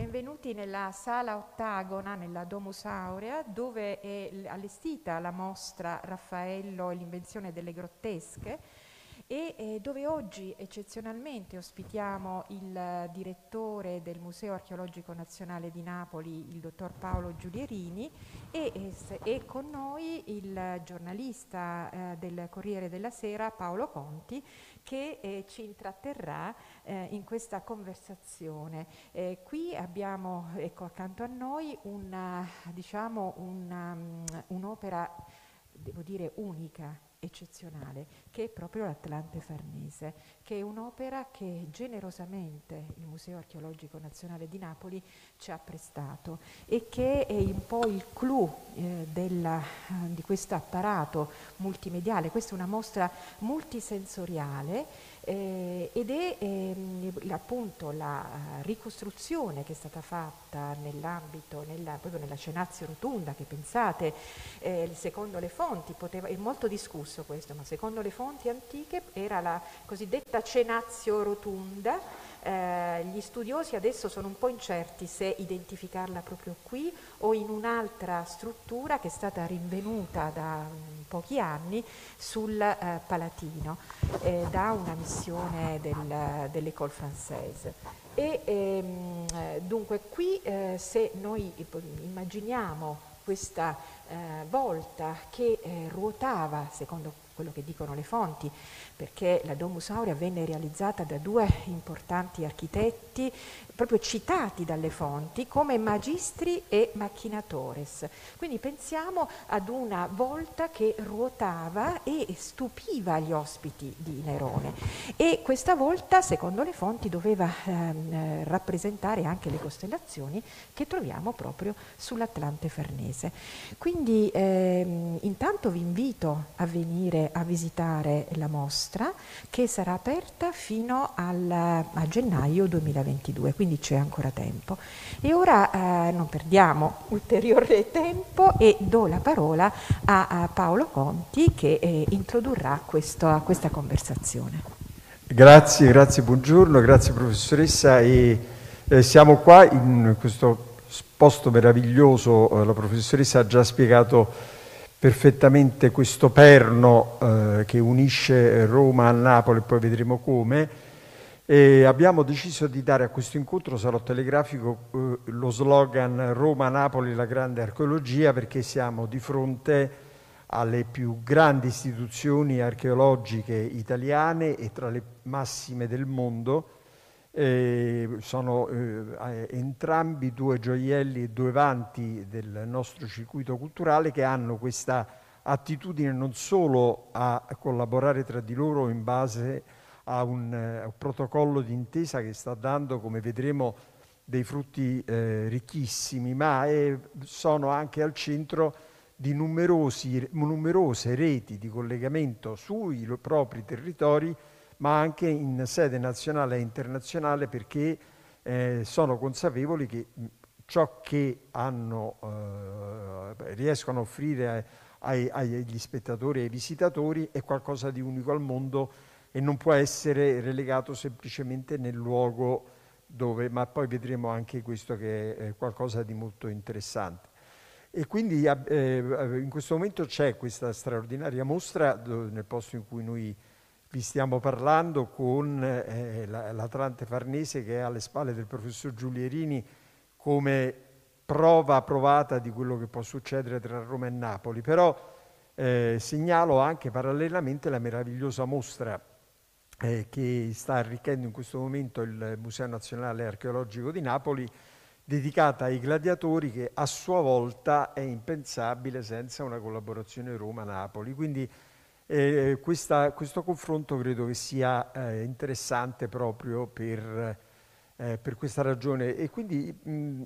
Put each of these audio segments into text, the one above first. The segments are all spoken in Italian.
Benvenuti nella sala ottagona, nella Domus Aurea, dove è allestita la mostra Raffaello e l'invenzione delle grottesche e eh, dove oggi eccezionalmente ospitiamo il direttore del Museo Archeologico Nazionale di Napoli, il dottor Paolo Giulierini, e, e, e con noi il giornalista eh, del Corriere della Sera, Paolo Conti, che eh, ci intratterrà eh, in questa conversazione. Eh, qui abbiamo ecco, accanto a noi una, diciamo, um, un'opera, devo dire, unica eccezionale, che è proprio l'Atlante Farnese, che è un'opera che generosamente il Museo Archeologico Nazionale di Napoli ci ha prestato e che è un po' il clou eh, della, di questo apparato multimediale. Questa è una mostra multisensoriale eh, ed è ehm, appunto la ricostruzione che è stata fatta nell'ambito, nella, proprio nella cenazio rotunda, che pensate, eh, secondo le fonti, poteva, è molto discusso questo, ma secondo le fonti antiche era la cosiddetta cenazio rotunda, eh, gli studiosi adesso sono un po' incerti se identificarla proprio qui o in un'altra struttura che è stata rinvenuta da um, pochi anni sul eh, Palatino eh, da una missione del, dell'École française. E, ehm, dunque qui eh, se noi immaginiamo questa eh, volta che ruotava, secondo quello che dicono le fonti, perché la Domus Aurea venne realizzata da due importanti architetti, proprio citati dalle fonti, come magistri e machinatores. Quindi pensiamo ad una volta che ruotava e stupiva gli ospiti di Nerone. E questa volta, secondo le fonti, doveva ehm, rappresentare anche le costellazioni che troviamo proprio sull'Atlante Farnese. Quindi ehm, intanto vi invito a venire a visitare la mostra che sarà aperta fino al, a gennaio 2022, quindi c'è ancora tempo. E ora eh, non perdiamo ulteriore tempo e do la parola a, a Paolo Conti che eh, introdurrà questo, questa conversazione. Grazie, grazie, buongiorno, grazie professoressa. E, eh, siamo qua in questo posto meraviglioso, eh, la professoressa ha già spiegato perfettamente questo perno eh, che unisce Roma a Napoli, poi vedremo come. E abbiamo deciso di dare a questo incontro sarò telegrafico eh, lo slogan Roma-Napoli, la grande archeologia, perché siamo di fronte alle più grandi istituzioni archeologiche italiane e tra le massime del mondo eh, sono eh, entrambi due gioielli e due vanti del nostro circuito culturale che hanno questa attitudine non solo a collaborare tra di loro in base a un, uh, un protocollo di intesa che sta dando, come vedremo, dei frutti eh, ricchissimi, ma è, sono anche al centro di numerose reti di collegamento sui propri territori ma anche in sede nazionale e internazionale perché eh, sono consapevoli che ciò che hanno, eh, riescono a offrire ai, agli spettatori e ai visitatori è qualcosa di unico al mondo e non può essere relegato semplicemente nel luogo dove, ma poi vedremo anche questo che è qualcosa di molto interessante. E quindi eh, in questo momento c'è questa straordinaria mostra nel posto in cui noi vi stiamo parlando con eh, l'Atlante Farnese che è alle spalle del professor Giulierini come prova provata di quello che può succedere tra Roma e Napoli, però eh, segnalo anche parallelamente la meravigliosa mostra eh, che sta arricchendo in questo momento il Museo Nazionale Archeologico di Napoli, dedicata ai gladiatori che a sua volta è impensabile senza una collaborazione Roma-Napoli. Quindi e questa, questo confronto credo che sia eh, interessante proprio per, eh, per, questa ragione. E quindi mh,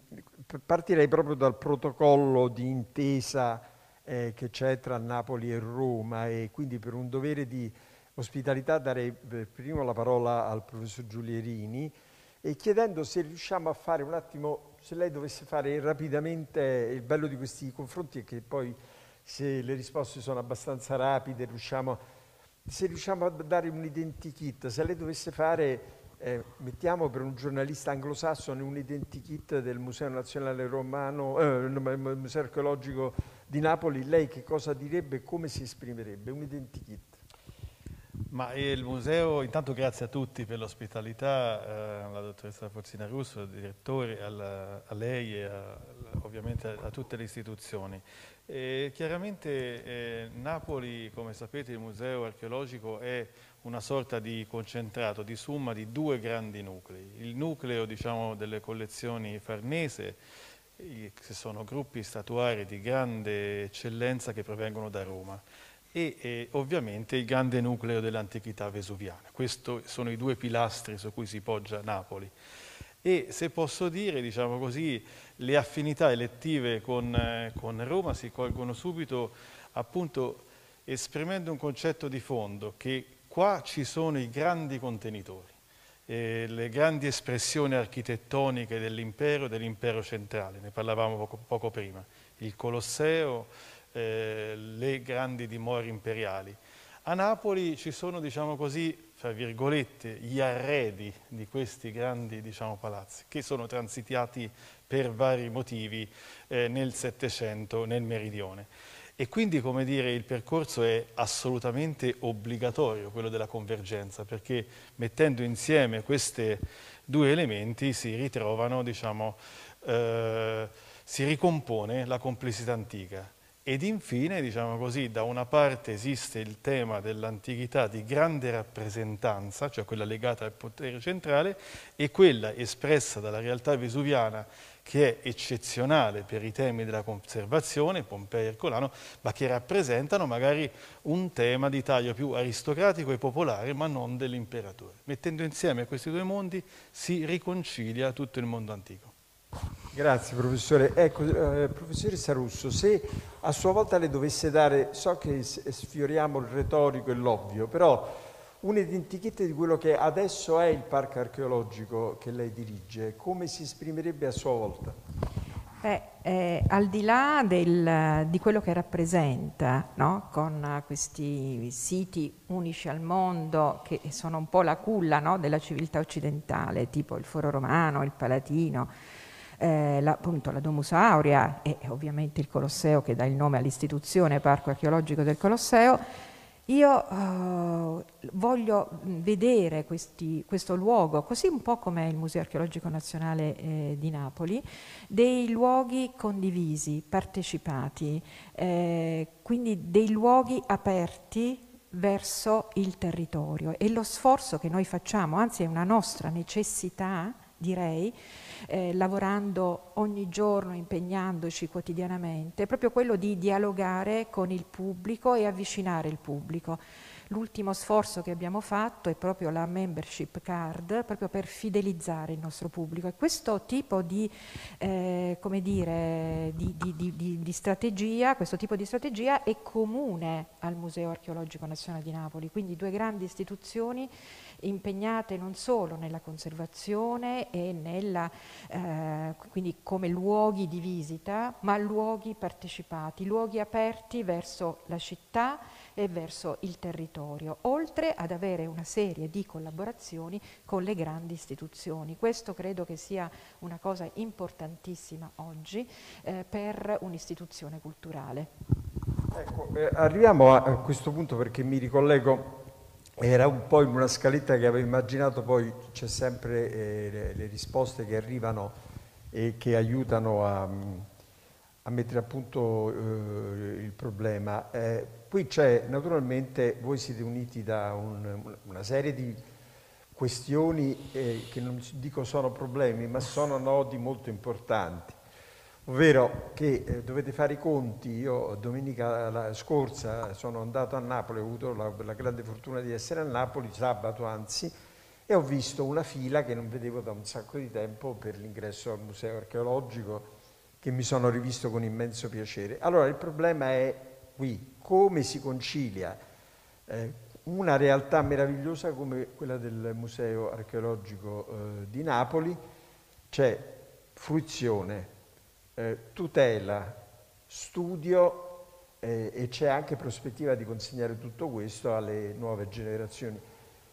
partirei proprio dal protocollo di intesa eh, che c'è tra Napoli e Roma. E quindi per un dovere di ospitalità darei eh, prima la parola al professor Giulierini e chiedendo se riusciamo a fare un attimo, se lei dovesse fare rapidamente, il bello di questi confronti è che poi se le risposte sono abbastanza rapide, riusciamo, se riusciamo a dare un identikit, se lei dovesse fare eh, mettiamo per un giornalista anglosassone un identikit del Museo Nazionale Romano, eh, Museo Archeologico di Napoli, lei che cosa direbbe come si esprimerebbe? Un identikit. Ma il museo, intanto grazie a tutti per l'ospitalità, eh, alla dottoressa Forzina Russo, al direttore, alla, a lei e a, ovviamente a, tutte le istituzioni. E chiaramente eh, Napoli, come sapete, il museo archeologico è una sorta di concentrato, di summa di due grandi nuclei. Il nucleo diciamo, delle collezioni farnese, che sono gruppi statuari di grande eccellenza che provengono da Roma, e, e ovviamente il grande nucleo dell'antichità vesuviana. Questi sono i due pilastri su cui si poggia Napoli. E se posso dire, diciamo così, le affinità elettive con, eh, con Roma si colgono subito appunto esprimendo un concetto di fondo che Qua ci sono i grandi contenitori, eh, le grandi espressioni architettoniche dell'impero e dell'impero centrale, ne parlavamo poco, poco prima, il Colosseo, eh, le grandi dimore imperiali. A Napoli ci sono, diciamo così, fra virgolette, gli arredi di questi grandi diciamo, palazzi, che sono transitati per vari motivi eh, nel Settecento, nel Meridione. E quindi, come dire, il percorso è assolutamente obbligatorio, quello della convergenza, perché mettendo insieme questi due elementi si ritrovano, diciamo, eh, si ricompone la complessità antica. Ed infine, diciamo così, da una parte esiste il tema dell'antichità di grande rappresentanza, cioè quella legata al potere centrale, e quella espressa dalla realtà vesuviana che è eccezionale per i temi della conservazione, Pompei e Ercolano, ma che rappresentano magari un tema di taglio più aristocratico e popolare, ma non dell'imperatore. Mettendo insieme questi due mondi si riconcilia tutto il mondo antico. Grazie professore. Ecco, eh, professoressa Russo, se a sua volta le dovesse dare, so che sfioriamo il retorico e l'ovvio, però un'identichetta di quello che adesso è il parco archeologico che lei dirige, come si esprimerebbe a sua volta? Beh, eh, al di là del, di quello che rappresenta, no? con questi siti unici al mondo che sono un po' la culla no? della civiltà occidentale, tipo il Foro Romano, il Palatino, eh, la, appunto la Domus Aurea e ovviamente il Colosseo che dà il nome all'istituzione Parco Archeologico del Colosseo, io uh, voglio vedere questi, questo luogo, così un po' come il Museo Archeologico Nazionale eh, di Napoli, dei luoghi condivisi, partecipati, eh, quindi dei luoghi aperti verso il territorio. E lo sforzo che noi facciamo, anzi è una nostra necessità, direi, eh, lavorando ogni giorno, impegnandoci quotidianamente, è proprio quello di dialogare con il pubblico e avvicinare il pubblico. L'ultimo sforzo che abbiamo fatto è proprio la membership card, proprio per fidelizzare il nostro pubblico. E questo tipo di, eh, dire, di, di, di, strategia, questo tipo di strategia è comune al Museo Archeologico Nazionale di Napoli, quindi due grandi istituzioni impegnate non solo nella conservazione e nella, eh, quindi come luoghi di visita, ma luoghi partecipati, luoghi aperti verso la città e verso il territorio, oltre ad avere una serie di collaborazioni con le grandi istituzioni. Questo credo che sia una cosa importantissima oggi eh, per un'istituzione culturale. Ecco, eh, arriviamo a, questo punto perché mi ricollego era un po' in una scaletta che avevo immaginato, poi c'è sempre eh, le, le, risposte che arrivano e che aiutano a, a mettere a punto eh, il problema. Eh, qui c'è naturalmente, voi siete uniti da un, una serie di questioni eh, che non dico sono problemi, ma sono nodi molto importanti ovvero che eh, dovete fare i conti, io domenica scorsa sono andato a Napoli, ho avuto la, la, grande fortuna di essere a Napoli, sabato anzi, e ho visto una fila che non vedevo da un sacco di tempo per l'ingresso al museo archeologico, che mi sono rivisto con immenso piacere. Allora il problema è qui, come si concilia eh, una realtà meravigliosa come quella del museo archeologico eh, di Napoli, c'è fruizione, eh, tutela, studio eh, e c'è anche prospettiva di consegnare tutto questo alle nuove generazioni.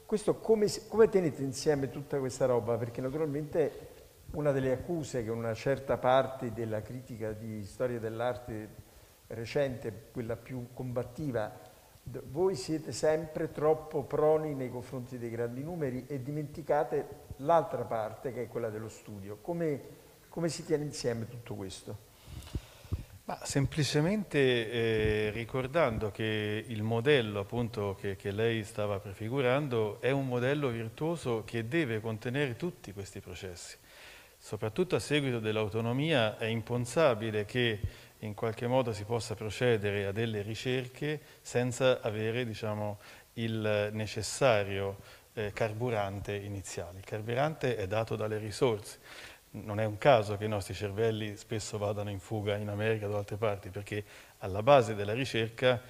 questo come, come tenete insieme tutta questa roba? Perché naturalmente una delle accuse che una certa parte della critica di storia dell'arte recente, quella più combattiva, voi siete sempre troppo proni nei confronti dei grandi numeri e dimenticate l'altra parte che è quella dello studio. Come, come si tiene insieme tutto questo? Ma semplicemente eh, ricordando che il modello appunto che, che, lei stava prefigurando è un modello virtuoso che deve contenere tutti questi processi. Soprattutto a seguito dell'autonomia è impensabile che in qualche modo si possa procedere a delle ricerche senza avere diciamo, il necessario eh, carburante iniziale. Il carburante è dato dalle risorse. Non è un caso che i nostri cervelli spesso vadano in fuga in America o da altre parti, perché alla base della ricerca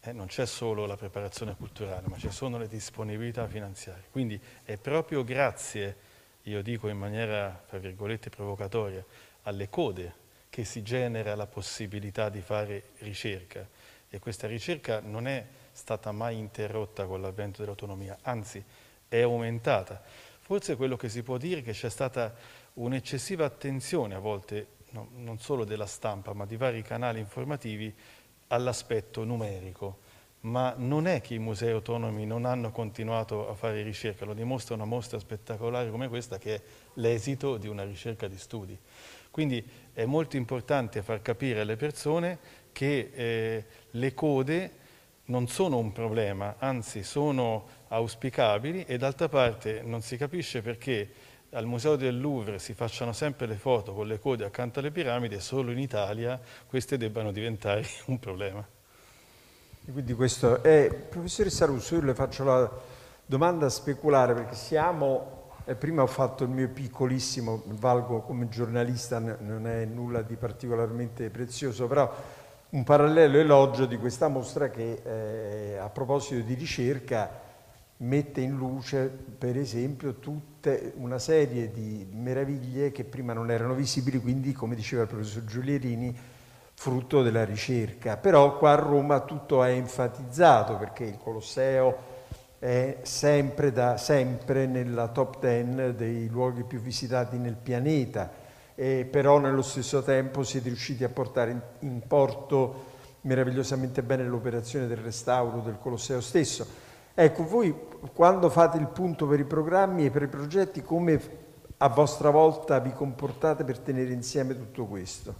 eh, non c'è solo la preparazione culturale, ma ci sono le disponibilità finanziarie. Quindi è proprio grazie, io dico in maniera, tra virgolette, provocatoria, alle code che si genera la possibilità di fare ricerca e questa ricerca non è stata mai interrotta con l'avvento dell'autonomia, anzi è aumentata. Forse quello che si può dire è che c'è stata un'eccessiva attenzione a volte, no, non solo della stampa, ma di vari canali informativi all'aspetto numerico. Ma non è che i musei autonomi non hanno continuato a fare ricerca, lo dimostra una mostra spettacolare come questa che è l'esito di una ricerca di studi. Quindi è molto importante far capire alle persone che eh, le code non sono un problema, anzi sono auspicabili e d'altra parte non si capisce perché al Museo del Louvre si facciano sempre le foto con le code accanto alle piramidi e solo in Italia queste debbano diventare un problema. quindi questo è, professoressa Russo, io le faccio la domanda speculare perché siamo eh, prima ho fatto il mio piccolissimo, valgo come giornalista, non è nulla di particolarmente prezioso, però un parallelo elogio di questa mostra che eh, a proposito di ricerca mette in luce per esempio tutta una serie di meraviglie che prima non erano visibili, quindi come diceva il professor Giulierini, frutto della ricerca. Però qua a Roma tutto è enfatizzato perché il Colosseo è sempre da sempre nella top 10 dei luoghi più visitati nel pianeta, e però nello stesso tempo siete riusciti a portare in, in porto meravigliosamente bene l'operazione del restauro del Colosseo stesso. Ecco, voi quando fate il punto per i programmi e per i progetti, come a vostra volta vi comportate per tenere insieme tutto questo?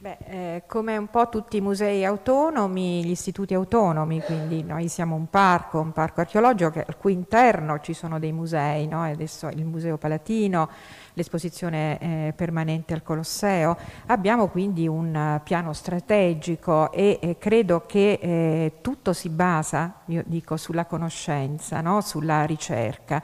Beh, eh, come un po' tutti i musei autonomi, gli istituti autonomi, quindi noi siamo un parco, un parco archeologico che, al cui interno ci sono dei musei, no? adesso il Museo Palatino, l'esposizione eh, permanente al Colosseo. Abbiamo quindi un uh, piano strategico e eh, credo che eh, tutto si basa, io dico, sulla conoscenza, no? sulla ricerca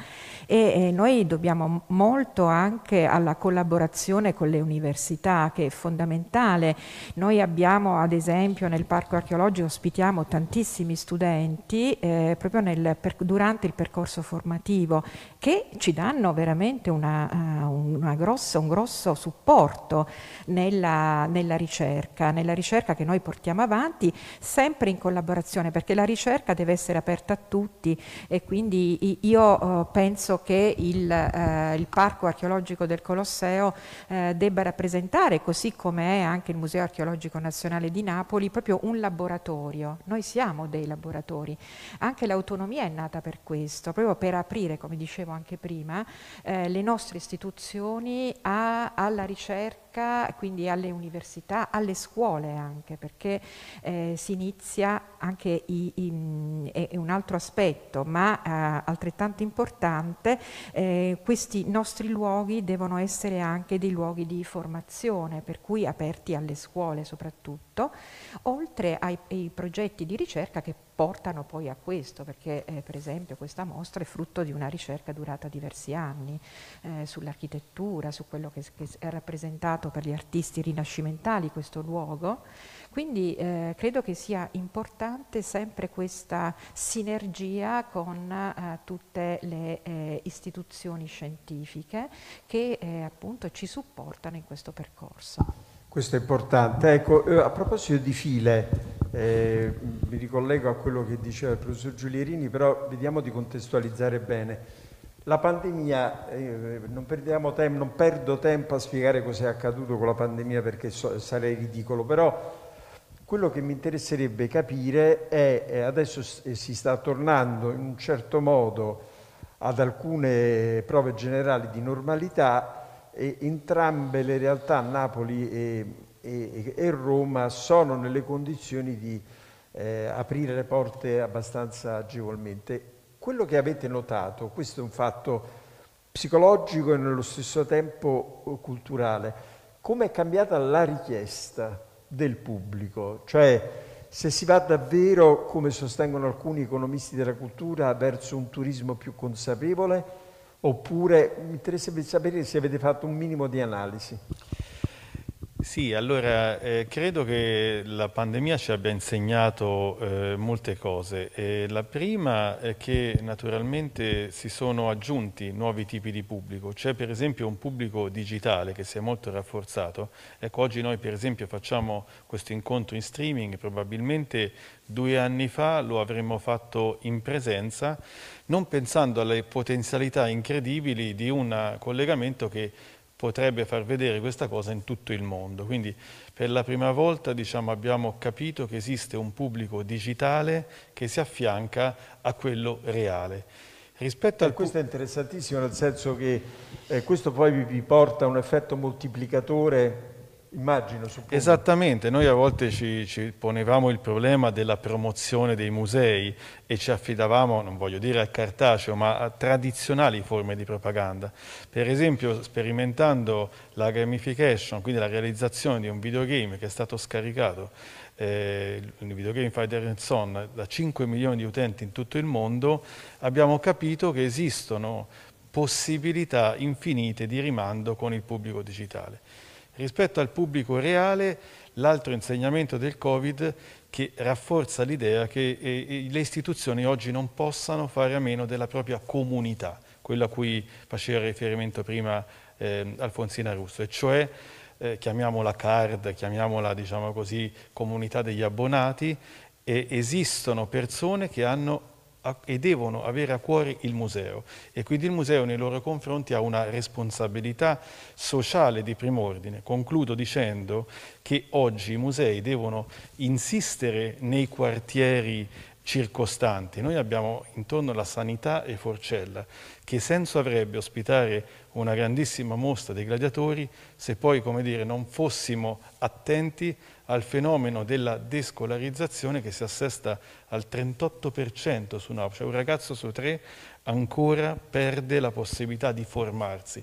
e noi dobbiamo molto anche alla collaborazione con le università che è fondamentale. Noi abbiamo ad esempio nel parco archeologico ospitiamo tantissimi studenti eh, proprio nel, per, durante il percorso formativo che ci danno veramente una, uh, una grossa, un grosso supporto nella, nella, ricerca, nella ricerca che noi portiamo avanti, sempre in collaborazione, perché la ricerca deve essere aperta a tutti e quindi io uh, penso che il, uh, il, Parco archeologico del Colosseo debba rappresentare, così come è anche il Museo archeologico nazionale di Napoli, proprio un laboratorio. Noi siamo dei laboratori. Anche l'autonomia è nata per questo, proprio per aprire, come dicevo anche prima, eh, le nostre istituzioni a, alla ricerca ricerca, quindi alle università, alle scuole anche, perché eh, si inizia anche i, i, è un altro aspetto, ma eh, altrettanto importante, eh, questi nostri luoghi devono essere anche dei luoghi di formazione, per cui aperti alle scuole soprattutto, oltre ai, ai progetti di ricerca che portano poi a questo, perché eh, per esempio questa mostra è frutto di una ricerca durata diversi anni eh, sull'architettura, su quello che, che, è rappresentato per gli artisti rinascimentali questo luogo. Quindi eh, credo che sia importante sempre questa sinergia con eh, tutte le eh, istituzioni scientifiche che eh, appunto ci supportano in questo percorso. Questo è importante. Ecco, a proposito di file, eh, mi ricollego a quello che diceva il professor Giulierini, però vediamo di contestualizzare bene. La pandemia, eh, non, tempo, non, perdo tempo a spiegare cosa è accaduto con la pandemia perché so, sarei ridicolo, però quello che mi interesserebbe capire è, eh, adesso si sta tornando in un certo modo ad alcune prove generali di normalità e entrambe le realtà, Napoli e, e, e Roma, sono nelle condizioni di eh, aprire le porte abbastanza agevolmente. Quello che avete notato, questo è un fatto psicologico e nello stesso tempo eh, culturale, come è cambiata la richiesta del pubblico? Cioè, se si va davvero, come sostengono alcuni economisti della cultura, verso un turismo più consapevole, oppure mi interesserebbe sapere se avete fatto un minimo di analisi. Sì, allora eh, credo che la pandemia ci abbia insegnato eh, molte cose. E la prima è che naturalmente si sono aggiunti nuovi tipi di pubblico. C'è per esempio un pubblico digitale che si è molto rafforzato. Ecco, oggi noi per esempio facciamo questo incontro in streaming, probabilmente due anni fa lo avremmo fatto in presenza, non pensando alle potenzialità incredibili di un collegamento che potrebbe far vedere questa cosa in tutto il mondo. Quindi per la prima volta diciamo, abbiamo capito che esiste un pubblico digitale che si affianca a quello reale. Rispetto al questo è interessantissimo nel senso che eh, questo poi vi porta a un effetto moltiplicatore Immagino, suppongo. Esattamente, noi a volte ci, ci, ponevamo il problema della promozione dei musei e ci affidavamo, non voglio dire al cartaceo, ma a tradizionali forme di propaganda. Per esempio, sperimentando la gamification, quindi la realizzazione di un videogame che è stato scaricato, eh, il videogame Fighter Son, da 5 milioni di utenti in tutto il mondo, abbiamo capito che esistono possibilità infinite di rimando con il pubblico digitale. Rispetto al pubblico reale, l'altro insegnamento del Covid che rafforza l'idea che eh, le istituzioni oggi non possano fare a meno della propria comunità, quella a cui faceva riferimento prima eh, Alfonsina Russo, e cioè eh, chiamiamola card, chiamiamola diciamo così, comunità degli abbonati, esistono persone che hanno e devono avere a cuore il museo e quindi il museo nei loro confronti ha una responsabilità sociale di primo ordine. Concludo dicendo che oggi i musei devono insistere nei quartieri circostanti. Noi abbiamo intorno la sanità e Forcella. Che senso avrebbe ospitare una grandissima mostra dei gladiatori se poi, come dire, non fossimo attenti al fenomeno della descolarizzazione che si assesta al 38% su Napoli, cioè un ragazzo su tre ancora perde la possibilità di formarsi.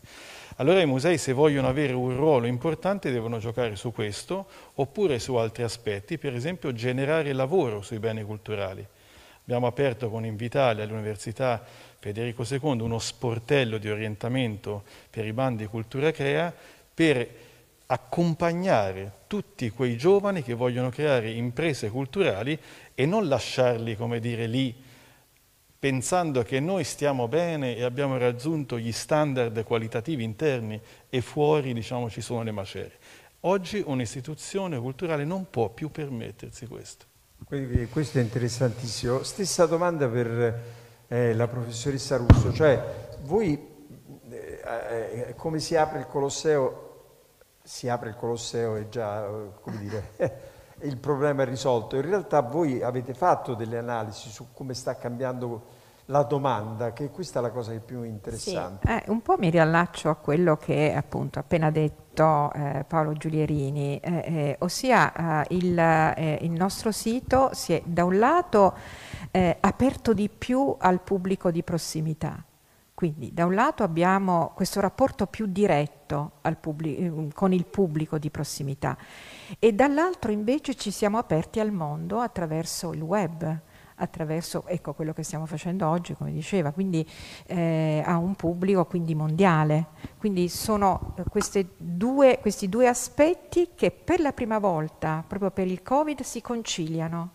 Allora i musei se vogliono avere un ruolo importante devono giocare su questo oppure su altri aspetti, per esempio generare lavoro sui beni culturali. Abbiamo aperto con Invitalia all'Università Federico II uno sportello di orientamento per i bandi Cultura Crea per accompagnare tutti quei giovani che vogliono creare imprese culturali e non lasciarli, come dire, lì pensando che noi stiamo bene e abbiamo raggiunto gli standard qualitativi interni e fuori, diciamo, ci sono le macerie. Oggi un'istituzione culturale non può più permettersi questo. Questo è interessantissimo. Stessa domanda per eh, la professoressa Russo, cioè voi eh, eh, come si apre il Colosseo si apre il Colosseo e già, come dire, il problema è risolto. In realtà voi avete fatto delle analisi su come sta cambiando la domanda, che questa è la cosa più interessante. Sì, eh, un po' mi riallaccio a quello che appunto appena detto eh, Paolo Giulierini, eh, eh ossia eh, il, eh, il, nostro sito si è da un lato aperto di più al pubblico di prossimità, quindi da un lato abbiamo questo rapporto più diretto pubblico, con il pubblico di prossimità e dall'altro invece ci siamo aperti al mondo attraverso il web attraverso ecco, quello che stiamo facendo oggi, come diceva, quindi eh, a un pubblico quindi mondiale. Quindi sono eh, due, questi due aspetti che per la prima volta, proprio per il Covid, si conciliano.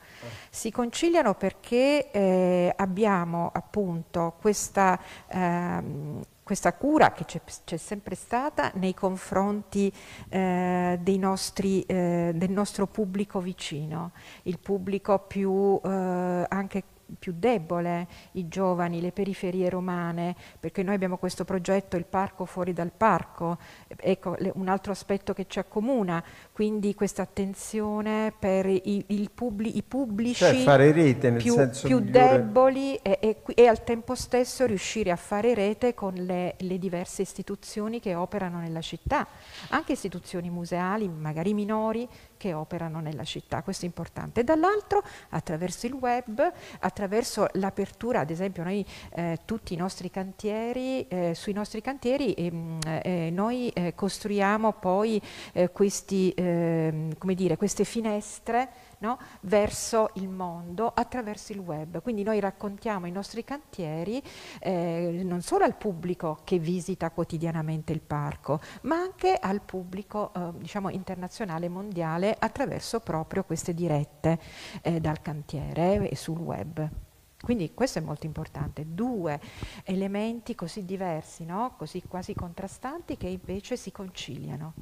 Si conciliano perché eh, abbiamo appunto questa... Ehm, questa cura che c'è sempre stata nei confronti eh, nostri, eh, del nostro pubblico vicino, il pubblico più eh, anche più debole, i giovani, le periferie romane, perché noi abbiamo questo progetto, il parco fuori dal parco, ecco un altro aspetto che ci accomuna, quindi questa attenzione per i, il publi, i pubblici cioè fare rete nel più, senso più deboli e, e, e, al tempo stesso riuscire a fare rete con le, le diverse istituzioni che operano nella città, anche istituzioni museali, magari minori, che operano nella città, questo è importante. E dall'altro attraverso il web, attraverso l'apertura, ad esempio noi eh, tutti i nostri cantieri, eh, sui nostri cantieri ehm, eh, noi eh, costruiamo poi eh, questi, ehm, dire, queste finestre no? verso il mondo attraverso il web. Quindi noi raccontiamo i nostri cantieri eh, non solo al pubblico che visita quotidianamente il parco, ma anche al pubblico eh, diciamo internazionale mondiale attraverso proprio queste dirette eh, dal cantiere e sul web. Quindi questo è molto importante, due elementi così diversi, no? così quasi contrastanti che invece si conciliano.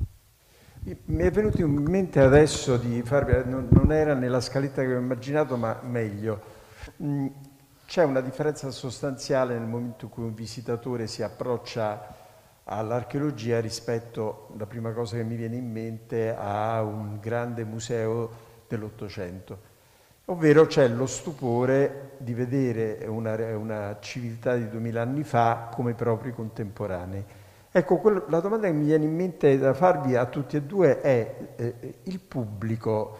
Mi è venuto in mente adesso di farvi, non, era nella scaletta che ho immaginato, ma meglio. Mm, c'è una differenza sostanziale nel momento in cui un visitatore si approccia all'archeologia rispetto, la prima cosa che mi viene in mente, a un grande museo dell'Ottocento. Ovvero c'è lo stupore di vedere una, una civiltà di duemila anni fa come propri contemporanei. Ecco, quello, la domanda che mi viene in mente da farvi a tutti e due è eh, il pubblico,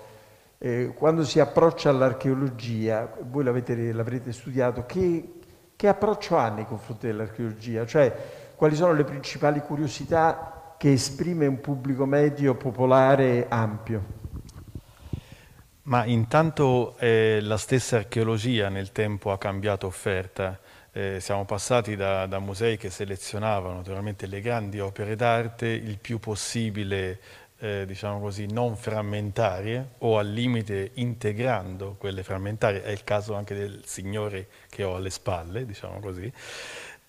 eh, quando si approccia all'archeologia, voi l'avrete studiato, che, che, approccio ha nei confronti dell'archeologia? Cioè, quali sono le principali curiosità che esprime un pubblico medio, popolare, ampio? Ma intanto eh, la stessa archeologia nel tempo ha cambiato offerta. Eh, siamo passati da, da, musei che selezionavano naturalmente le grandi opere d'arte il più possibile, eh, diciamo così, non frammentarie o al limite integrando quelle frammentarie, è il caso anche del signore che ho alle spalle, diciamo così,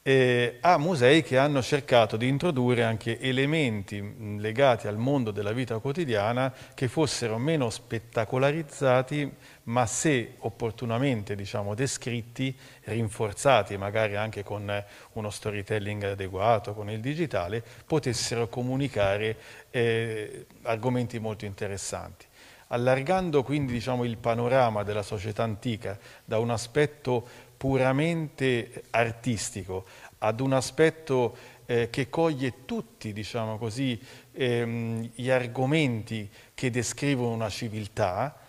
eh, a musei che hanno cercato di introdurre anche elementi legati al mondo della vita quotidiana che fossero meno spettacolarizzati, ma se opportunamente diciamo, descritti, rinforzati magari anche con uno storytelling adeguato, con il digitale, potessero comunicare eh, argomenti molto interessanti. Allargando quindi diciamo, il panorama della società antica da un aspetto puramente artistico ad un aspetto eh, che coglie tutti diciamo così, ehm, gli argomenti che descrivono una civiltà,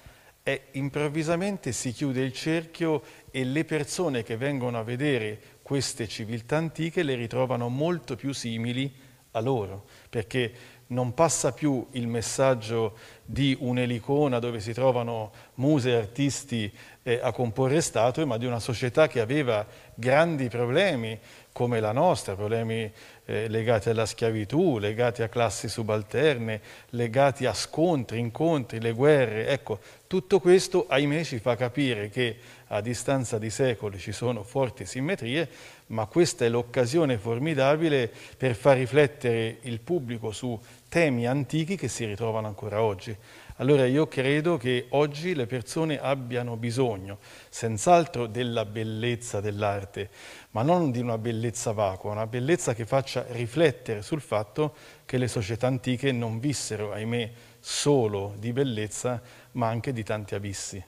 e improvvisamente si chiude il cerchio e le persone che vengono a vedere queste civiltà antiche le ritrovano molto più simili a loro, perché non passa più il messaggio di un'elicona dove si trovano muse e artisti eh, a comporre statue, ma di una società che aveva grandi problemi come la nostra, problemi eh, legati alla schiavitù, legati a classi subalterne, legati a scontri, incontri, le guerre. Ecco, tutto questo, ahimè, ci fa capire che a distanza di secoli ci sono forti simmetrie, ma questa è l'occasione formidabile per far riflettere il pubblico su temi antichi che si ritrovano ancora oggi. Allora io credo che oggi le persone abbiano bisogno senz'altro della bellezza dell'arte, ma non di una bellezza vacua, una bellezza che faccia riflettere sul fatto che le società antiche non vissero, ahimè, solo di bellezza, ma anche di tanti abissi.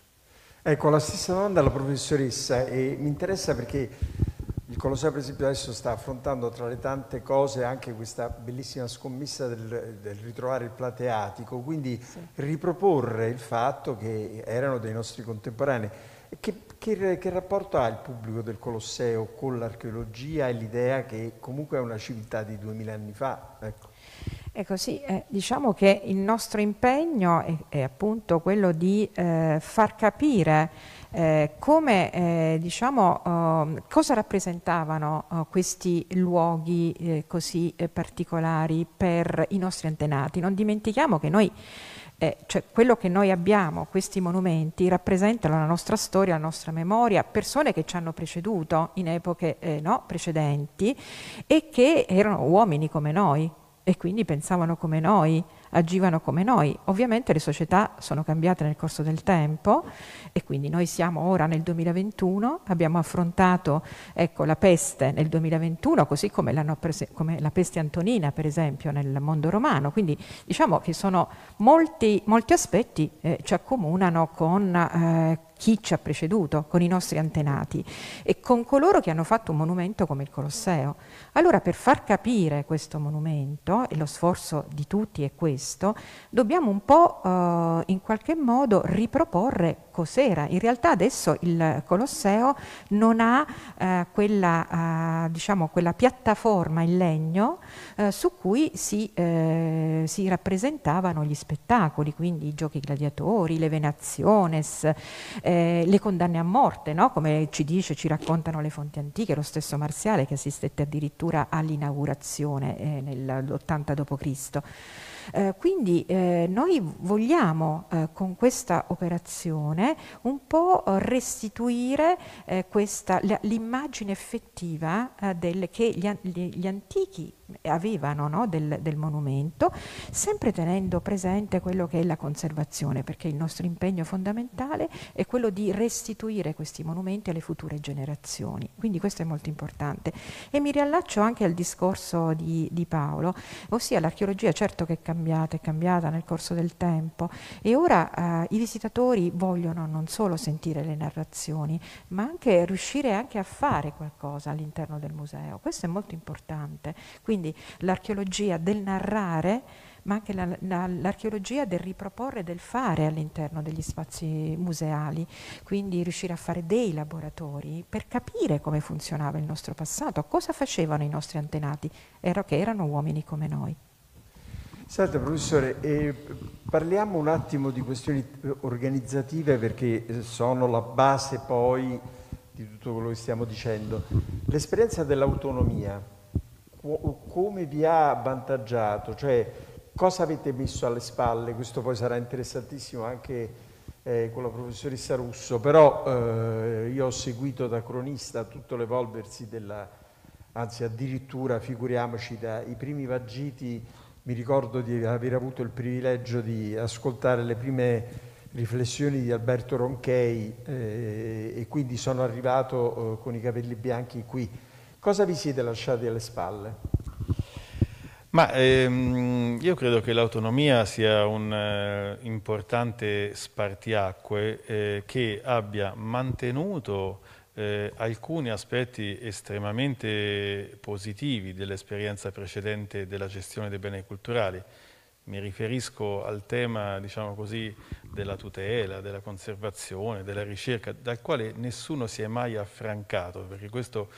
Ecco, la stessa domanda alla professoressa e mi interessa perché il Colosseo per esempio adesso sta affrontando tra le tante cose anche questa bellissima scommessa del, del ritrovare il plateatico, quindi sì. riproporre il fatto che erano dei nostri contemporanei. Che, che, che, rapporto ha il pubblico del Colosseo con l'archeologia e l'idea che comunque è una civiltà di duemila anni fa? Ecco. Ecco sì, eh, diciamo che il nostro impegno è, è appunto quello di eh, far capire eh, come, eh, diciamo, uh, cosa rappresentavano uh, questi luoghi eh, così eh, particolari per i nostri antenati. Non dimentichiamo che noi Eh, cioè quello che noi abbiamo, questi monumenti, rappresentano la nostra storia, la nostra memoria, persone che ci hanno preceduto in epoche eh, no, precedenti e che erano uomini come noi e quindi pensavano come noi agivano come noi. Ovviamente le società sono cambiate nel corso del tempo e quindi noi siamo ora nel 2021, abbiamo affrontato ecco, la peste nel 2021, così come, come, la peste antonina per esempio nel mondo romano, quindi diciamo che sono molti, molti aspetti eh, ci accomunano con eh, chi ci ha preceduto, con i nostri antenati e con coloro che hanno fatto un monumento come il Colosseo. Allora per far capire questo monumento, e lo sforzo di tutti è questo, dobbiamo un po' eh, in qualche modo riproporre cos'era. In realtà adesso il Colosseo non ha eh, quella, eh, diciamo, quella, piattaforma in legno eh, su cui si, eh, si, rappresentavano gli spettacoli, quindi i giochi gladiatori, le venaziones, eh, le condanne a morte, no? come ci dice, ci raccontano le fonti antiche, lo stesso Marziale che assistette addirittura all'inaugurazione eh, nell'80 d.C. Eh, quindi eh, noi vogliamo eh, con questa operazione un po' restituire eh, l'immagine effettiva eh, del, che gli, gli, gli antichi avevano no, del, del, monumento, sempre tenendo presente quello che è la conservazione, perché il nostro impegno fondamentale è quello di restituire questi monumenti alle future generazioni. Quindi questo è molto importante. E mi riallaccio anche al discorso di, di Paolo, ossia l'archeologia certo che è cambiata, è cambiata nel corso del tempo e ora eh, i visitatori vogliono non solo sentire le narrazioni, ma anche riuscire anche a fare qualcosa all'interno del museo. Questo è molto importante. Quindi quindi l'archeologia del narrare, ma anche la, la, l'archeologia del riproporre, del fare all'interno degli spazi museali, quindi riuscire a fare dei laboratori per capire come funzionava il nostro passato, cosa facevano i nostri antenati, Ero che erano uomini come noi. Senta professore, eh, parliamo un attimo di questioni organizzative perché sono la base poi di tutto quello che stiamo dicendo. L'esperienza dell'autonomia, come vi ha avvantaggiato, cioè cosa avete messo alle spalle, questo poi sarà interessantissimo anche eh, con la professoressa Russo, però eh, io ho seguito da cronista tutto l'evolversi della, anzi addirittura figuriamoci dai primi vagiti, mi ricordo di aver avuto il privilegio di ascoltare le prime riflessioni di Alberto Ronchei eh, e quindi sono arrivato eh, con i capelli bianchi qui Cosa vi siete lasciati alle spalle? Ma ehm, io credo che l'autonomia sia un eh, importante spartiacque eh, che abbia mantenuto eh, alcuni aspetti estremamente positivi dell'esperienza precedente della gestione dei beni culturali. Mi riferisco al tema, diciamo così, della tutela, della conservazione, della ricerca, dal quale nessuno si è mai affrancato, perché questo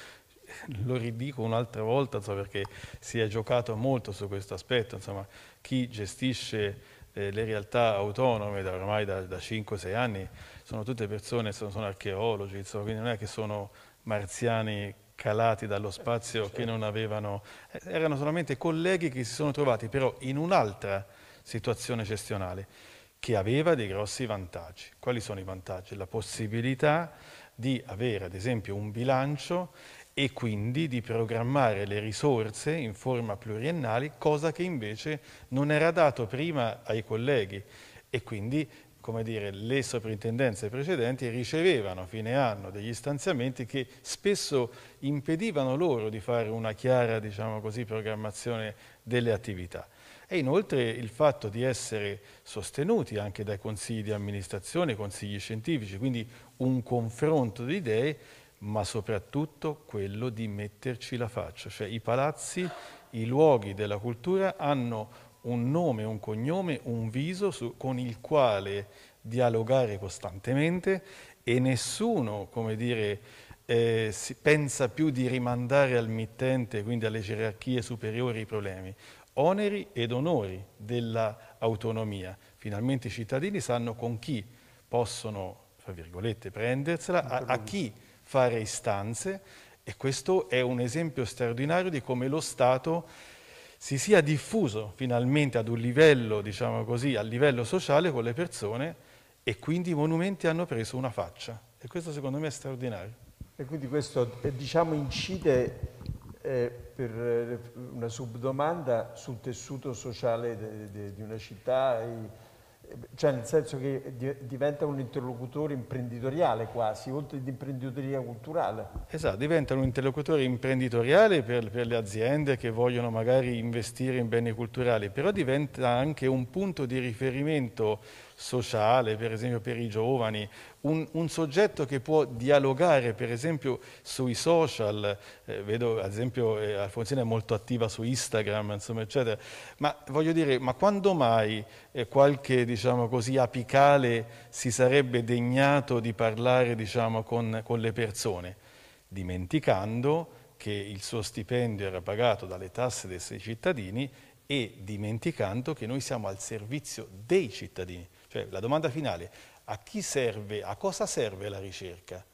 lo ridico un'altra volta insomma, perché si è giocato molto su questo aspetto, insomma, chi gestisce eh, le realtà autonome da ormai da, da 5-6 anni sono tutte persone, sono, sono archeologi, insomma, quindi non è che sono marziani calati dallo spazio certo. che non avevano, eh, erano solamente colleghi che si sono trovati però in un'altra situazione gestionale che aveva dei grossi vantaggi. Quali sono i vantaggi? La possibilità di avere ad esempio un bilancio e quindi di programmare le risorse in forma pluriennale, cosa che invece non era dato prima ai colleghi e quindi come dire, le soprintendenze precedenti ricevevano a fine anno degli stanziamenti che spesso impedivano loro di fare una chiara diciamo così, programmazione delle attività. E inoltre il fatto di essere sostenuti anche dai consigli di amministrazione, consigli scientifici, quindi un confronto di idee ma soprattutto quello di metterci la faccia, cioè i palazzi, i luoghi della cultura hanno un nome, un cognome, un viso su, con il quale dialogare costantemente e nessuno, come dire, eh, si pensa più di rimandare al mittente, quindi alle gerarchie superiori i problemi. Oneri ed onori dell'autonomia. Finalmente i cittadini sanno con chi possono, fra virgolette, prendersela, a, a chi fare istanze e questo è un esempio straordinario di come lo Stato si sia diffuso finalmente ad un livello, diciamo così, a livello sociale con le persone e quindi i monumenti hanno preso una faccia. E questo secondo me è straordinario. E quindi questo eh, diciamo incide eh, per eh, una subdomanda sul tessuto sociale di una città. E, cioè nel senso che diventa un interlocutore imprenditoriale quasi, oltre di imprenditoria culturale. Esatto, diventa un interlocutore imprenditoriale per, per, le aziende che vogliono magari investire in beni culturali, però diventa anche un punto di riferimento sociale, per esempio per i giovani, un, un, soggetto che può dialogare per esempio sui social, eh, vedo ad esempio eh, Alfonsina è molto attiva su Instagram, insomma eccetera, ma voglio dire, ma quando mai eh, qualche diciamo così apicale si sarebbe degnato di parlare diciamo con, con le persone, dimenticando che il suo stipendio era pagato dalle tasse dei cittadini e dimenticando che noi siamo al servizio dei cittadini. Cioè la domanda finale, a chi serve, a cosa serve la ricerca?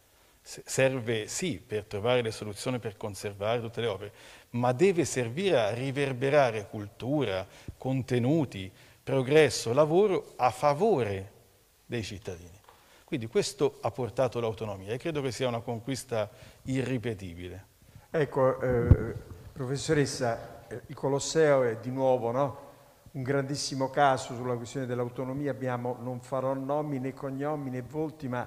Serve sì per trovare le soluzioni per conservare tutte le opere, ma deve servire a riverberare cultura, contenuti, progresso, lavoro a favore dei cittadini. Quindi questo ha portato l'autonomia e credo che sia una conquista irripetibile. Ecco, eh, professoressa, il Colosseo è di nuovo no? Un grandissimo caso sulla questione dell'autonomia, abbiamo, non farò nomi né cognomi né volti, ma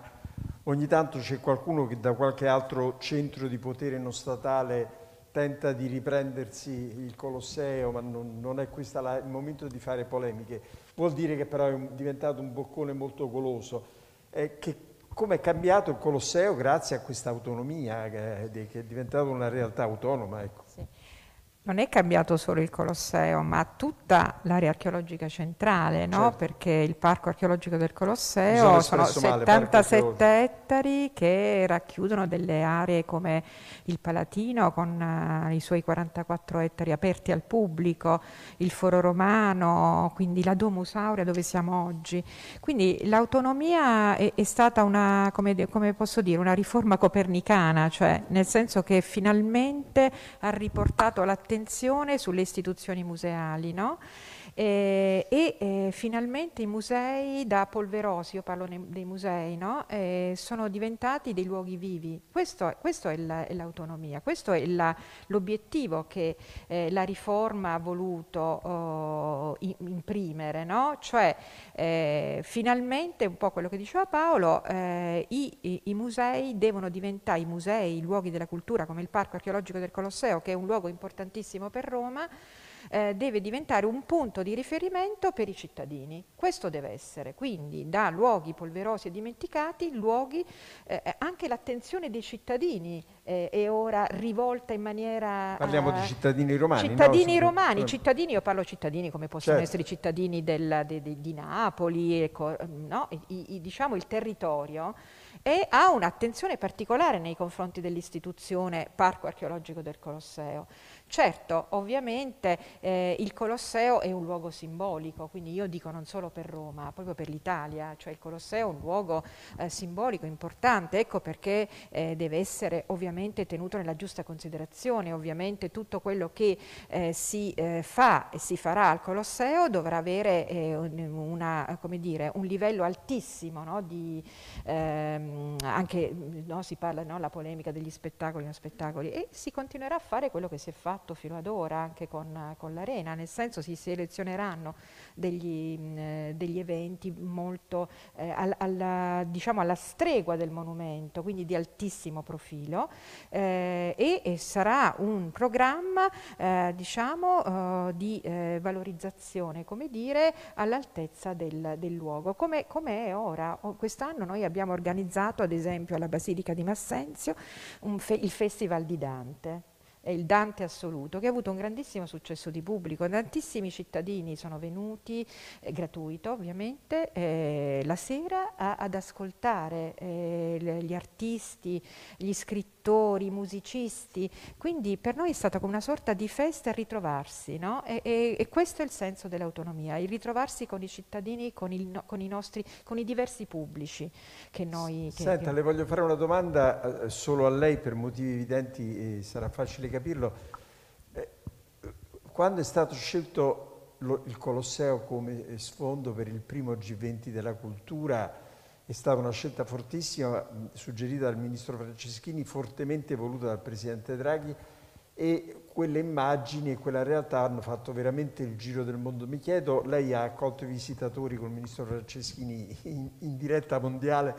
ogni tanto c'è qualcuno che da qualche altro centro di potere non statale tenta di riprendersi il Colosseo, ma non, non è questo il momento di fare polemiche. Vuol dire che però è un, diventato un boccone molto goloso. Eh, come è cambiato il Colosseo grazie a questa autonomia, che, che è diventata una realtà autonoma. Ecco. Sì non è cambiato solo il Colosseo, ma tutta l'area archeologica centrale, no? certo. perché il parco archeologico del Colosseo sono 77 male, ettari che racchiudono delle aree come il Palatino con uh, i suoi 44 ettari aperti al pubblico, il Foro Romano, quindi la Domus Aurea dove siamo oggi. Quindi l'autonomia è, è, stata una, come, come posso dire, una riforma copernicana, cioè nel senso che finalmente ha riportato l'attenzione attenzione sulle istituzioni museali, no? Eh, e eh, finalmente i musei da polverosi, io parlo ne, dei musei, no? eh, sono diventati dei luoghi vivi. Questo, questo è, la, è, l'autonomia, questo è l'obiettivo che la riforma ha voluto oh, imprimere, no? cioè finalmente, un po' quello che diceva Paolo, i, i, i musei devono diventare, i musei, i luoghi della cultura come il Parco archeologico del Colosseo, che è un luogo importantissimo per Roma, eh, deve diventare un punto di riferimento per i cittadini. Questo deve essere, quindi da luoghi polverosi e dimenticati, luoghi, eh, eh anche l'attenzione dei cittadini eh, è ora rivolta in maniera... Parliamo di eh, cittadini romani. Cittadini no? romani, cittadini, io parlo cittadini come possono certo. essere i cittadini del, de, de, di Napoli, ecco, no? I, i, diciamo il territorio e ha un'attenzione particolare nei confronti dell'istituzione Parco archeologico del Colosseo. Certo, ovviamente eh, il Colosseo è un luogo simbolico, quindi io dico non solo per Roma, ma proprio per l'Italia, cioè il Colosseo è un luogo eh, simbolico importante, ecco perché eh, deve essere ovviamente tenuto nella giusta considerazione, ovviamente tutto quello che eh, si eh, fa e si farà al Colosseo dovrà avere eh, una, dire, un livello altissimo, no? di, ehm, anche no, si parla della no, polemica degli spettacoli, non spettacoli, e si continuerà a fare quello che si è fatto fatto fino ad ora anche con, con l'Arena, nel senso si selezioneranno degli, mh, eh, degli eventi molto eh, al, alla, diciamo alla stregua del monumento, quindi di altissimo profilo eh, e, e, sarà un programma eh, diciamo, uh, di eh, valorizzazione, come dire, all'altezza del, del, luogo, come, come è ora. Quest'anno noi abbiamo organizzato ad esempio alla Basilica di Massenzio fe il Festival di Dante è il Dante assoluto, che ha avuto un grandissimo successo di pubblico. Tantissimi cittadini sono venuti, eh, gratuito ovviamente, eh, la sera a, ad ascoltare eh, gli artisti, gli scrittori, i musicisti. Quindi per noi è stata come una sorta di festa ritrovarsi, no? e, e, e, questo è il senso dell'autonomia, il ritrovarsi con i cittadini, con, il, con, i nostri, con i diversi pubblici che noi... Senta, che... le voglio fare una domanda eh, solo a lei per motivi evidenti, sarà facile capirlo. Eh, quando è stato scelto il Colosseo come sfondo per il primo G20 della cultura, è stata una scelta fortissima, suggerita dal ministro Franceschini, fortemente voluta dal presidente Draghi e quelle immagini e quella realtà hanno fatto veramente il giro del mondo. Mi chiedo, lei ha accolto i visitatori con il ministro Franceschini in, in diretta mondiale,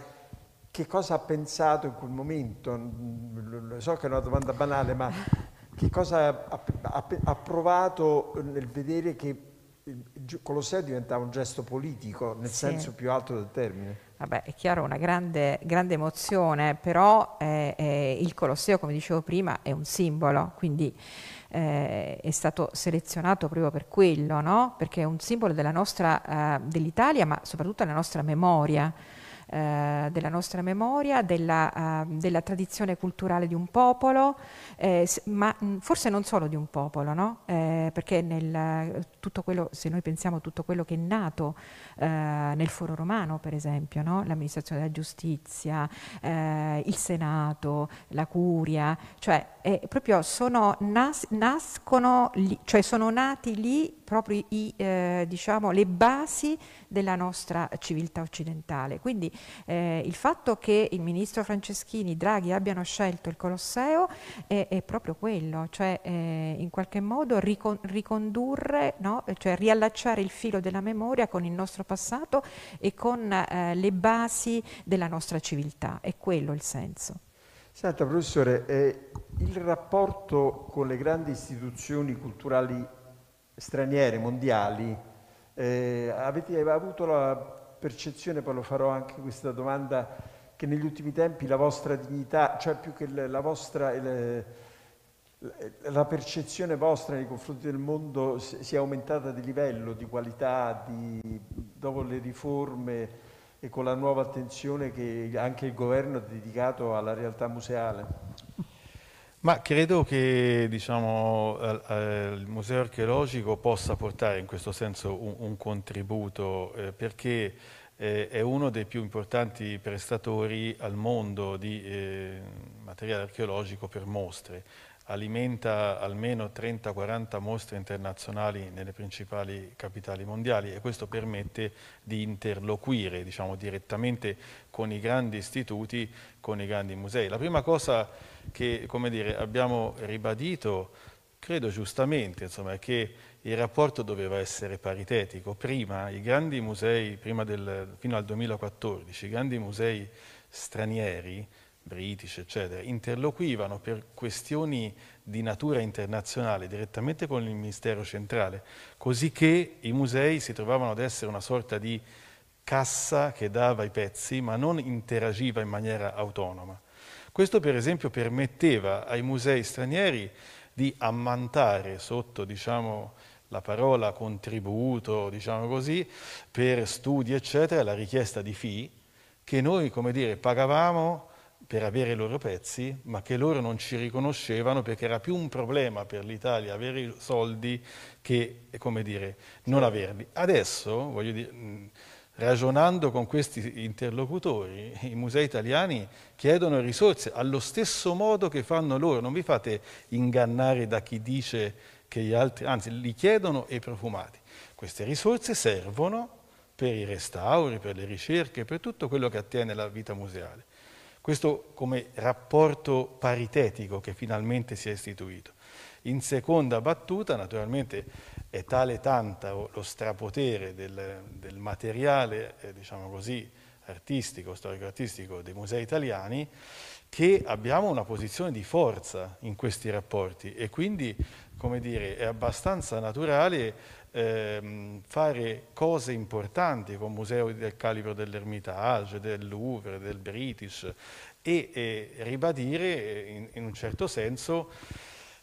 che cosa ha pensato in quel momento? So che è una domanda banale, ma che cosa ha, ha, ha provato nel vedere che il Colosseo diventava un gesto politico, nel sì. senso più alto del termine? Vabbè, è chiaro, una grande, grande emozione, però eh, eh, il Colosseo, come dicevo prima, è un simbolo, quindi eh, è stato selezionato proprio per quello, no? perché è un simbolo della nostra, eh, dell'Italia, ma soprattutto della nostra memoria eh, della nostra memoria, della, uh, della, tradizione culturale di un popolo, eh, ma mh, forse non solo di un popolo, no? eh, perché nel, quello, se noi pensiamo a tutto quello che è nato eh, nel foro romano, per esempio, no? l'amministrazione della giustizia, il Senato, la curia, cioè proprio sono, nas, nascono, lì, cioè sono nati lì proprio i, eh, diciamo, le basi della nostra civiltà occidentale. Quindi eh, il fatto che il ministro Franceschini, Draghi abbiano scelto il Colosseo è, è proprio quello, cioè eh, in qualche modo ricon ricondurre, no? cioè riallacciare il filo della memoria con il nostro passato e con eh, le basi della nostra civiltà. È quello il senso. Senta professore, eh, il rapporto con le grandi istituzioni culturali straniere, mondiali, eh, avete avuto la percezione, poi lo farò anche questa domanda, che negli ultimi tempi la vostra dignità, cioè più che la vostra... La percezione vostra nei confronti del mondo si è aumentata di livello, di qualità, di, dopo le riforme e con la nuova attenzione che anche il governo ha dedicato alla realtà museale? Ma credo che diciamo, il Museo archeologico possa portare in questo senso un, un contributo eh, perché eh, è uno dei più importanti prestatori al mondo di eh, materiale archeologico per mostre. Alimenta almeno 30-40 mostre internazionali nelle principali capitali mondiali e questo permette di interloquire diciamo, direttamente con i grandi istituti, con i grandi musei. La prima cosa che dire, abbiamo ribadito, credo giustamente, insomma, che il rapporto doveva essere paritetico. Prima i grandi musei, prima del, fino al 2014, i grandi musei stranieri, british, eccetera, interloquivano per questioni di natura internazionale direttamente con il Ministero centrale, così che i musei si trovavano ad essere una sorta di cassa che dava i pezzi, ma non interagiva in maniera autonoma. Questo per esempio permetteva ai musei stranieri di ammantare sotto diciamo, la parola contributo, diciamo così, per studi eccetera, la richiesta di fee che noi come dire, pagavamo per avere i loro pezzi, ma che loro non ci riconoscevano perché era più un problema per l'Italia avere i soldi che, come dire, non averli. Adesso, voglio dire, ragionando con questi interlocutori, i musei italiani chiedono risorse allo stesso modo che fanno loro, non vi fate ingannare da chi dice che gli altri, anzi li chiedono e profumati. Queste risorse servono per i restauri, per le ricerche, per tutto quello che attiene alla vita museale. Questo come rapporto paritetico che finalmente si è istituito. In seconda battuta, naturalmente, è tale tanta lo strapotere del, del materiale, eh, diciamo così, artistico, storico-artistico dei musei italiani, che abbiamo una posizione di forza in questi rapporti e quindi, come dire, è abbastanza naturale ehm, fare cose importanti con musei del calibro dell'Ermitage, del Louvre, del British e, e ribadire in, in un certo senso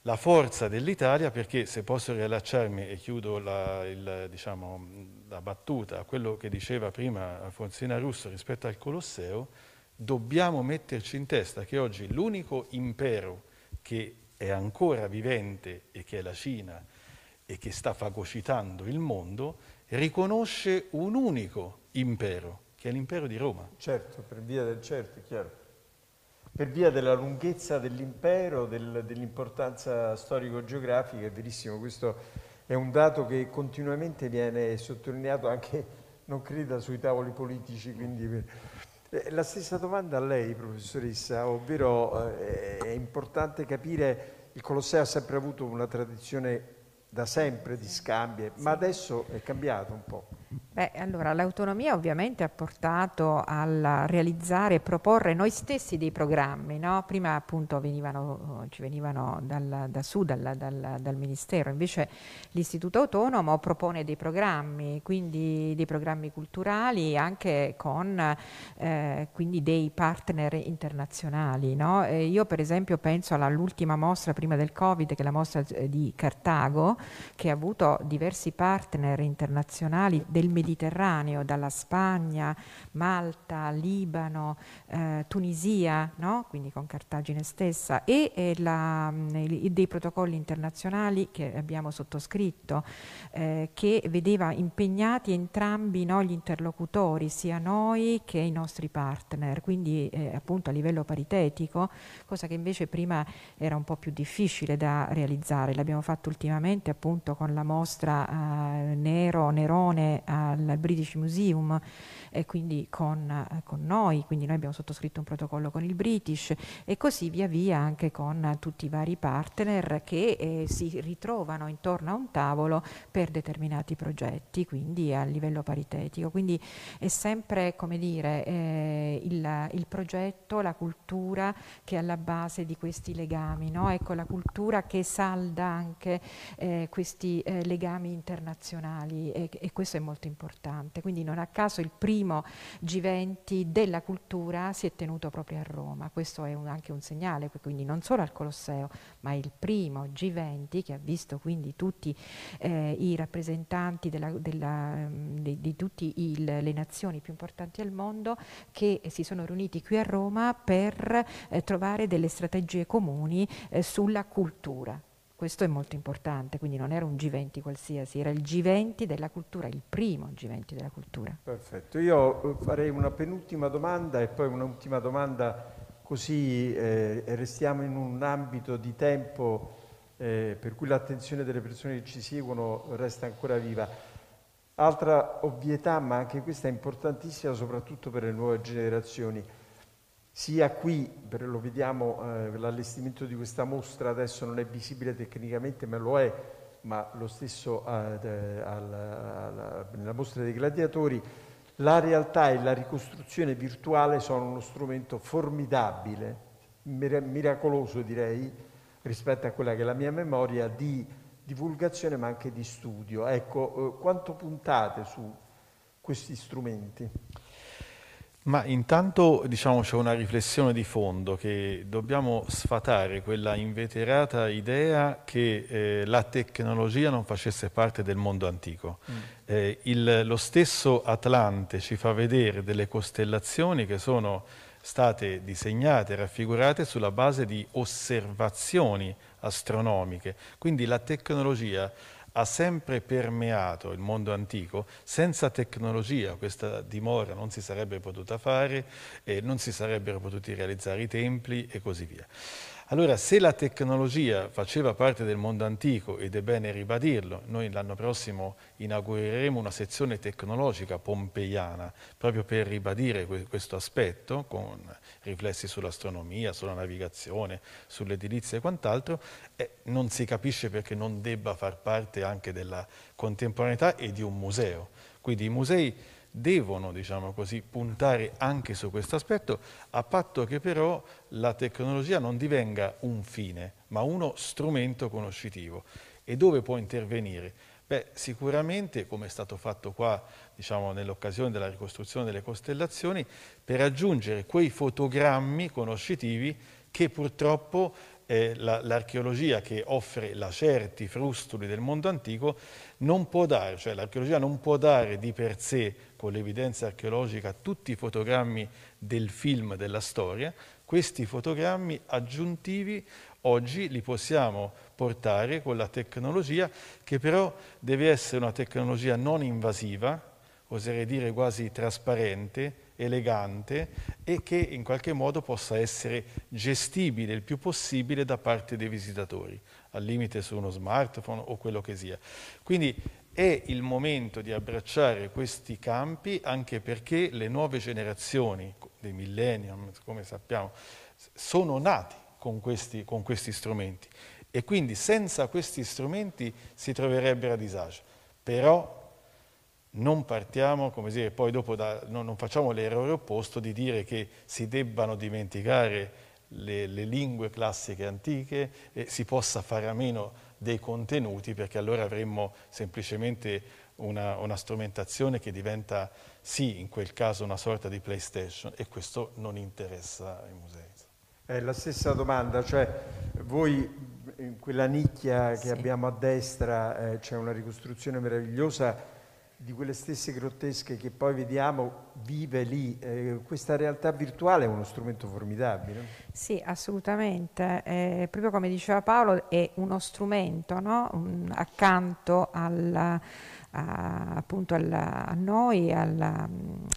la forza dell'Italia perché se posso riallacciarmi e chiudo la, il, diciamo, la, battuta a quello che diceva prima Alfonsina Russo rispetto al Colosseo, dobbiamo metterci in testa che oggi l'unico impero che è ancora vivente e che è la Cina e che sta fagocitando il mondo, riconosce un unico impero, che è l'impero di Roma. Certo, per via del certo, chiaro per via della lunghezza dell'impero, del, dell'importanza storico-geografica, è verissimo, questo è un dato che continuamente viene sottolineato anche, non creda, sui tavoli politici. Quindi, eh, la stessa domanda a lei, professoressa, ovvero eh, è importante capire, il Colosseo ha sempre avuto una tradizione da sempre di scambi, ma adesso è cambiato un po'. Beh, allora l'autonomia ovviamente ha portato a realizzare e proporre noi stessi dei programmi, no? prima appunto venivano, ci venivano dal, da su, dal, dal, dal, Ministero, invece l'Istituto Autonomo propone dei programmi, quindi dei programmi culturali anche con eh, dei partner internazionali. No? io per esempio penso all'ultima mostra prima del Covid, che è la mostra eh, di Cartago, che ha avuto diversi partner internazionali del Mediterraneo, dalla Spagna, Malta, Libano, eh, Tunisia, no? quindi con Cartagine stessa, e, e la, dei protocolli internazionali che abbiamo sottoscritto, eh, che vedeva impegnati entrambi no, gli interlocutori, sia noi che i nostri partner, quindi eh, appunto a livello paritetico, cosa che invece prima era un po' più difficile da realizzare. L'abbiamo fatto ultimamente appunto con la mostra eh, Nero, Nerone al British Museum e quindi con, eh, con, noi, quindi noi abbiamo sottoscritto un protocollo con il British e così via via anche con tutti i vari partner che eh, si ritrovano intorno a un tavolo per determinati progetti, quindi a livello paritetico. Quindi è sempre come dire eh, il, il, progetto, la cultura che è alla base di questi legami, no? ecco la cultura che salda anche eh, questi eh, legami internazionali e, e questo è molto importante. Quindi non a caso il primo primo G20 della cultura si è tenuto proprio a Roma. Questo è un, anche un segnale, quindi non solo al Colosseo, ma il primo G20 che ha visto quindi tutti eh, i rappresentanti della, della, mm, di, di tutte le nazioni più importanti al mondo che si sono riuniti qui a Roma per eh, trovare delle strategie comuni eh, sulla cultura. Questo è molto importante, quindi non era un G20 qualsiasi, era il G20 della cultura, il primo G20 della cultura. Perfetto, io eh, farei una penultima domanda e poi un'ultima domanda così eh, restiamo in un ambito di tempo eh, per cui l'attenzione delle persone che ci seguono resta ancora viva. Altra ovvietà, ma anche questa è importantissima soprattutto per le nuove generazioni sia qui, lo vediamo, eh, l'allestimento di questa mostra adesso non è visibile tecnicamente, ma lo è, ma lo stesso eh, alla, alla, nella mostra dei gladiatori, la realtà e la ricostruzione virtuale sono uno strumento formidabile, miracoloso direi, rispetto a quella che è la mia memoria, di divulgazione ma anche di studio. Ecco, eh, quanto puntate su questi strumenti? Ma intanto diciamo c'è una riflessione di fondo che dobbiamo sfatare quella inveterata idea che eh, la tecnologia non facesse parte del mondo antico. Mm. Eh, il, lo stesso Atlante ci fa vedere delle costellazioni che sono state disegnate raffigurate sulla base di osservazioni astronomiche. Quindi la tecnologia ha sempre permeato il mondo antico, senza tecnologia questa dimora non si sarebbe potuta fare, e non si sarebbero potuti realizzare i templi e così via. Allora, se la tecnologia faceva parte del mondo antico, ed è bene ribadirlo, noi l'anno prossimo inaugureremo una sezione tecnologica pompeiana, proprio per ribadire questo aspetto, con riflessi sull'astronomia, sulla navigazione, sull'edilizia e quant'altro, eh, non si capisce perché non debba far parte anche della contemporaneità e di un museo. Quindi i musei devono, diciamo così, puntare anche su questo aspetto, a patto che però la tecnologia non divenga un fine, ma uno strumento conoscitivo. E dove può intervenire? Beh, sicuramente, come è stato fatto qua, diciamo, nell'occasione della ricostruzione delle costellazioni, per aggiungere quei fotogrammi conoscitivi che purtroppo eh, l'archeologia che offre lacerti, frustuli del mondo antico non può dare, cioè l'archeologia non può dare di per sé con l'evidenza archeologica tutti i fotogrammi del film della storia, questi fotogrammi aggiuntivi oggi li possiamo portare con la tecnologia che però deve essere una tecnologia non invasiva, oserei dire quasi trasparente, elegante e che in qualche modo possa essere gestibile il più possibile da parte dei visitatori, al limite su uno smartphone o quello che sia. Quindi è il momento di abbracciare questi campi anche perché le nuove generazioni dei millennium, come sappiamo, sono nati con questi, con questi strumenti e quindi senza questi strumenti si troverebbero a disagio. Però non partiamo, come dire, poi dopo da, non, non, facciamo l'errore opposto di dire che si debbano dimenticare le, le lingue classiche antiche e si possa fare a meno dei contenuti perché allora avremmo semplicemente una, una, strumentazione che diventa sì in quel caso una sorta di PlayStation e questo non interessa ai musei. È la stessa domanda, cioè voi in quella nicchia che sì. abbiamo a destra eh, c'è una ricostruzione meravigliosa di quelle stesse grottesche che poi vediamo vive lì. Eh, questa realtà virtuale è uno strumento formidabile. Sì, assolutamente. Eh, proprio come diceva Paolo, è uno strumento no? Un, accanto alla, a, appunto alla, a noi, alla,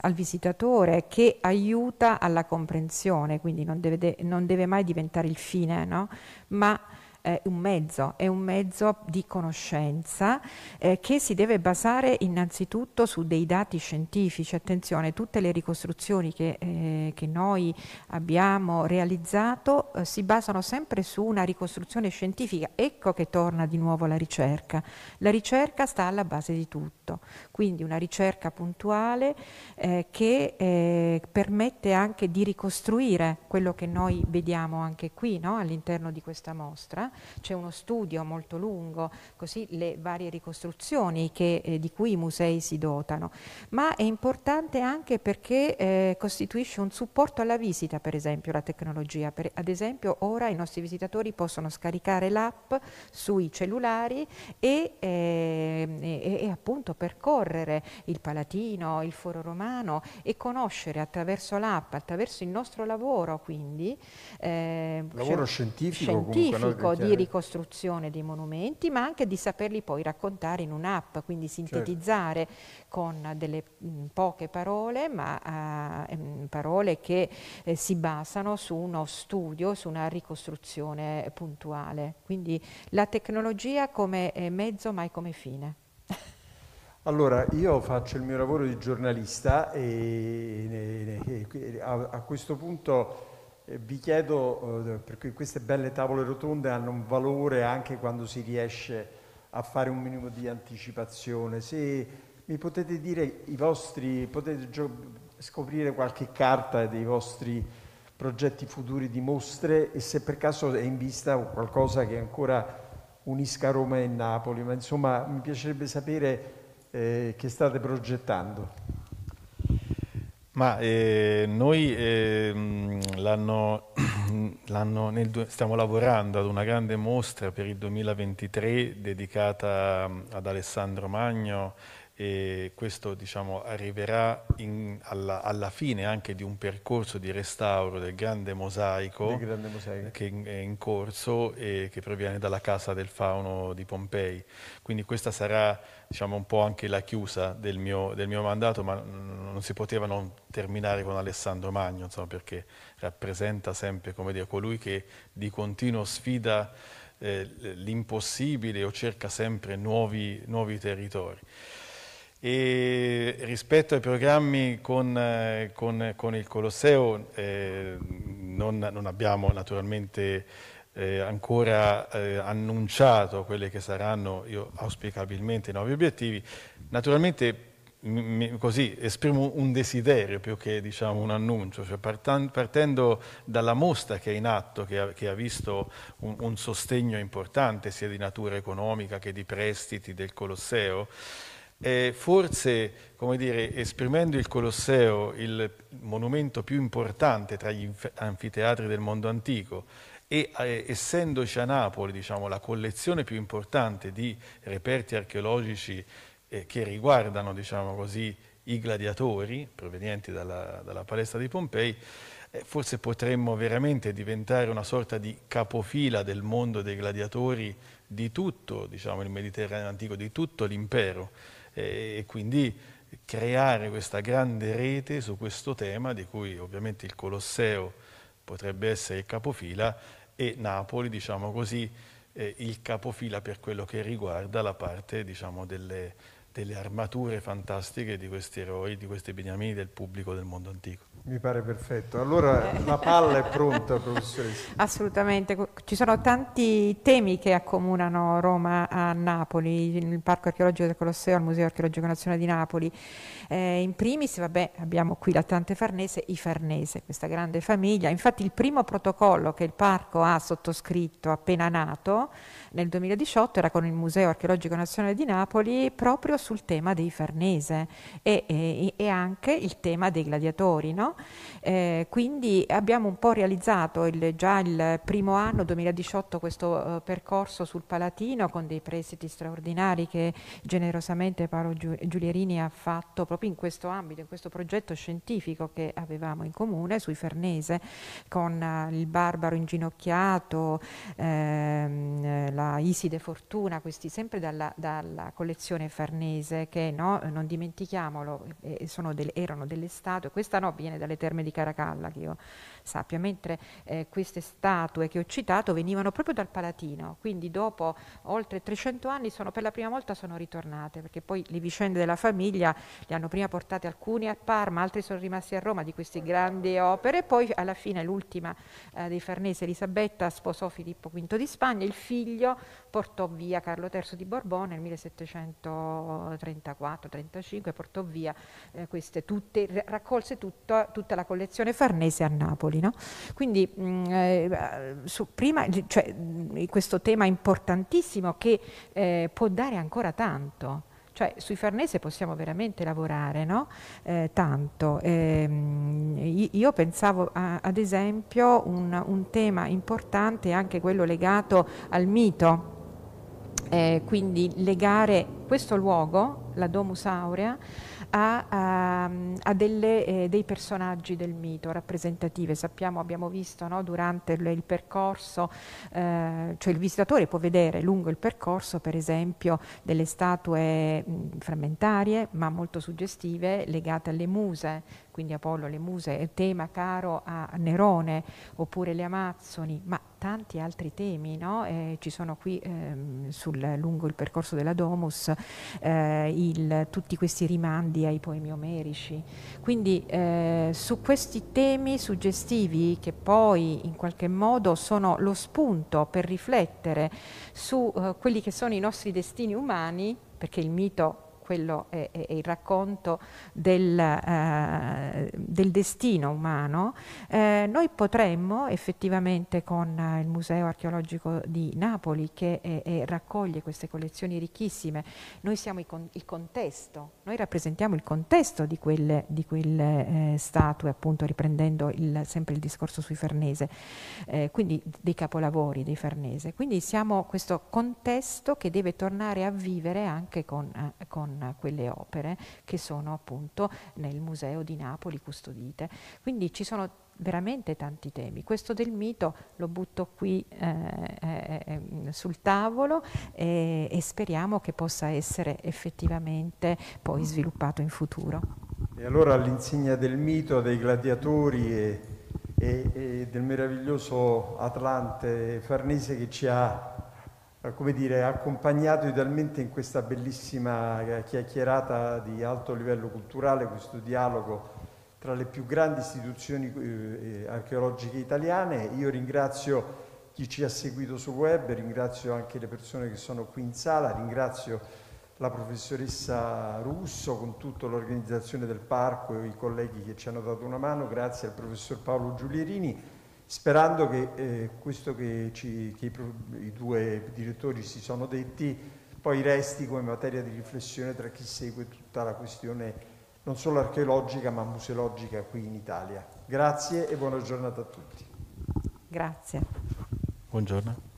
al visitatore, che aiuta alla comprensione, quindi non deve, non deve mai diventare il fine, no? ma è un mezzo, è un mezzo di conoscenza eh, che si deve basare innanzitutto su dei dati scientifici. Attenzione, tutte le ricostruzioni che, eh, che noi abbiamo realizzato eh, si basano sempre su una ricostruzione scientifica. Ecco che torna di nuovo la ricerca. La ricerca sta alla base di tutto, quindi una ricerca puntuale eh, che eh, permette anche di ricostruire quello che noi vediamo anche qui no? all'interno di questa mostra c'è uno studio molto lungo, così le varie ricostruzioni che, eh, di cui i musei si dotano, ma è importante anche perché eh, costituisce un supporto alla visita, per esempio, la tecnologia. Per, ad esempio, ora i nostri visitatori possono scaricare l'app sui cellulari e, eh, e, e appunto percorrere il Palatino, il Foro Romano e conoscere attraverso l'app, attraverso il nostro lavoro, quindi eh, lavoro scientifico, scientifico comunque, no? Di ricostruzione dei monumenti, ma anche di saperli poi raccontare in un'app, quindi sintetizzare certo. con delle mh, mm, poche parole, ma uh, mh, parole che eh, si basano su uno studio, su una ricostruzione puntuale. Quindi la tecnologia come eh, mezzo, mai come fine. Allora, io faccio il mio lavoro di giornalista e, e, e a, a questo punto vi chiedo, eh, perché queste belle tavole rotonde hanno un valore anche quando si riesce a fare un minimo di anticipazione, se mi potete dire i vostri, potete scoprire qualche carta dei vostri progetti futuri di mostre e se per caso è in vista qualcosa che ancora unisca Roma e Napoli, ma insomma mi piacerebbe sapere eh, che state progettando. Ma eh, noi eh, nel, stiamo lavorando ad una grande mostra per il 2023 dedicata mm, ad Alessandro Magno e questo diciamo, arriverà in, alla, alla, fine anche di un percorso di restauro del grande mosaico, grande mosaico. che è in corso e che proviene dalla Casa del Fauno di Pompei. Quindi questa sarà diciamo, un po' anche la chiusa del mio, del mio mandato, ma non si poteva non terminare con Alessandro Magno, insomma, perché rappresenta sempre dire, colui che di continuo sfida eh, l'impossibile o cerca sempre nuovi, nuovi territori. E rispetto ai programmi con, eh, con, con il Colosseo eh, non, non, abbiamo naturalmente eh, ancora eh, annunciato quelli che saranno, io auspicabilmente, i nuovi obiettivi. Naturalmente così esprimo un desiderio più che diciamo, un annuncio, cioè partendo dalla mostra che è in atto, che ha, che ha visto un, un sostegno importante sia di natura economica che di prestiti del Colosseo, eh, forse, come dire, esprimendo il Colosseo, il monumento più importante tra gli anfiteatri del mondo antico, e eh, essendoci a Napoli diciamo, la collezione più importante di reperti archeologici eh, che riguardano diciamo così, i gladiatori provenienti dalla, dalla palestra di Pompei, eh, forse potremmo veramente diventare una sorta di capofila del mondo dei gladiatori di tutto diciamo, il Mediterraneo antico, di tutto l'impero e quindi creare questa grande rete su questo tema di cui ovviamente il Colosseo potrebbe essere il capofila e Napoli, diciamo così, eh, il capofila per quello che riguarda la parte diciamo, delle, delle armature fantastiche di questi eroi, di questi beniamini del pubblico del mondo antico. Mi pare perfetto. Allora la palla è pronta, professoressa. Assolutamente. Ci sono tanti temi che accomunano Roma a Napoli, il Parco Archeologico del Colosseo, il Museo Archeologico Nazionale di Napoli. Eh, in primis, vabbè, abbiamo qui l'Atlante Farnese, i Farnese, questa grande famiglia. Infatti il primo protocollo che il parco ha sottoscritto appena nato nel 2018 era con il Museo Archeologico Nazionale di Napoli proprio sul tema dei Farnese e, e, e anche il tema dei gladiatori. No? Eh, quindi abbiamo un po' realizzato il, già il primo anno 2018 questo uh, percorso sul Palatino con dei prestiti straordinari che generosamente Paolo Giulierini ha fatto proprio in questo ambito, in questo progetto scientifico che avevamo in comune sui Farnese con uh, il barbaro inginocchiato, ehm, la Iside Fortuna, questi sempre dalla, dalla collezione farnese che no, non dimentichiamolo, eh, delle, erano delle statue, questa no viene dalle terme di Caracalla che io sappia, mentre eh, queste statue che ho citato venivano proprio dal Palatino, quindi dopo oltre 300 anni sono, per la prima volta sono ritornate, perché poi le vicende della famiglia le hanno prima portate alcuni a Parma, altri sono rimasti a Roma di queste grandi opere, poi alla fine l'ultima eh, dei Farnese, Elisabetta, sposò Filippo V di Spagna, il figlio portò via Carlo III di Borbone nel 1734-35, portò via eh, queste tutte, raccolse tutto, tutta la collezione farnese a Napoli. No? Quindi mh, mm, eh, prima, cioè, mh, questo tema importantissimo che eh, può dare ancora tanto. Cioè, sui Farnese possiamo veramente lavorare no? eh, tanto. Eh, io pensavo a, ad esempio un, un tema importante anche quello legato al mito eh, quindi legare questo luogo, la Domus Aurea, a, a, a delle, eh, dei personaggi del mito rappresentative. Sappiamo, abbiamo visto no, durante il, il percorso, eh, cioè il visitatore può vedere lungo il percorso per esempio delle statue mh, frammentarie ma molto suggestive legate alle muse, quindi Apollo, le muse, tema caro a Nerone, oppure le Amazzoni, ma tanti altri temi, no? eh, ci sono qui ehm, sul, lungo il percorso della Domus eh, il, tutti questi rimandi ai poemi omerici. Quindi eh, su questi temi suggestivi che poi in qualche modo sono lo spunto per riflettere su eh, quelli che sono i nostri destini umani, perché il mito quello è, è, è il racconto del, eh, del destino umano, eh, noi potremmo effettivamente con eh, il Museo Archeologico di Napoli che è, raccoglie queste collezioni ricchissime, noi siamo con, il contesto, noi rappresentiamo il contesto di quelle, di quelle eh, statue, appunto riprendendo il, sempre il discorso sui Farnese, eh, quindi dei capolavori dei Farnese. Quindi siamo questo contesto che deve tornare a vivere anche con, eh, con quelle opere che sono appunto nel Museo di Napoli custodite. Quindi ci sono veramente tanti temi. Questo del mito lo butto qui eh, eh, eh, sul tavolo e, e, speriamo che possa essere effettivamente poi sviluppato in futuro. E allora all'insegna del mito, dei gladiatori e, e, e del meraviglioso Atlante Farnese che ci ha come dire, accompagnato idealmente in questa bellissima eh, chiacchierata di alto livello culturale, questo dialogo tra le più grandi istituzioni eh, archeologiche italiane. Io ringrazio chi ci ha seguito sul web, ringrazio anche le persone che sono qui in sala, ringrazio la professoressa Russo con tutta l'organizzazione del parco e i colleghi che ci hanno dato una mano, grazie al professor Paolo Giulierini sperando che eh, questo che, ci, che i, i, due direttori si sono detti poi resti come materia di riflessione tra chi segue tutta la questione non solo archeologica ma museologica qui in Italia. Grazie e buona giornata a tutti. Grazie. Buongiorno.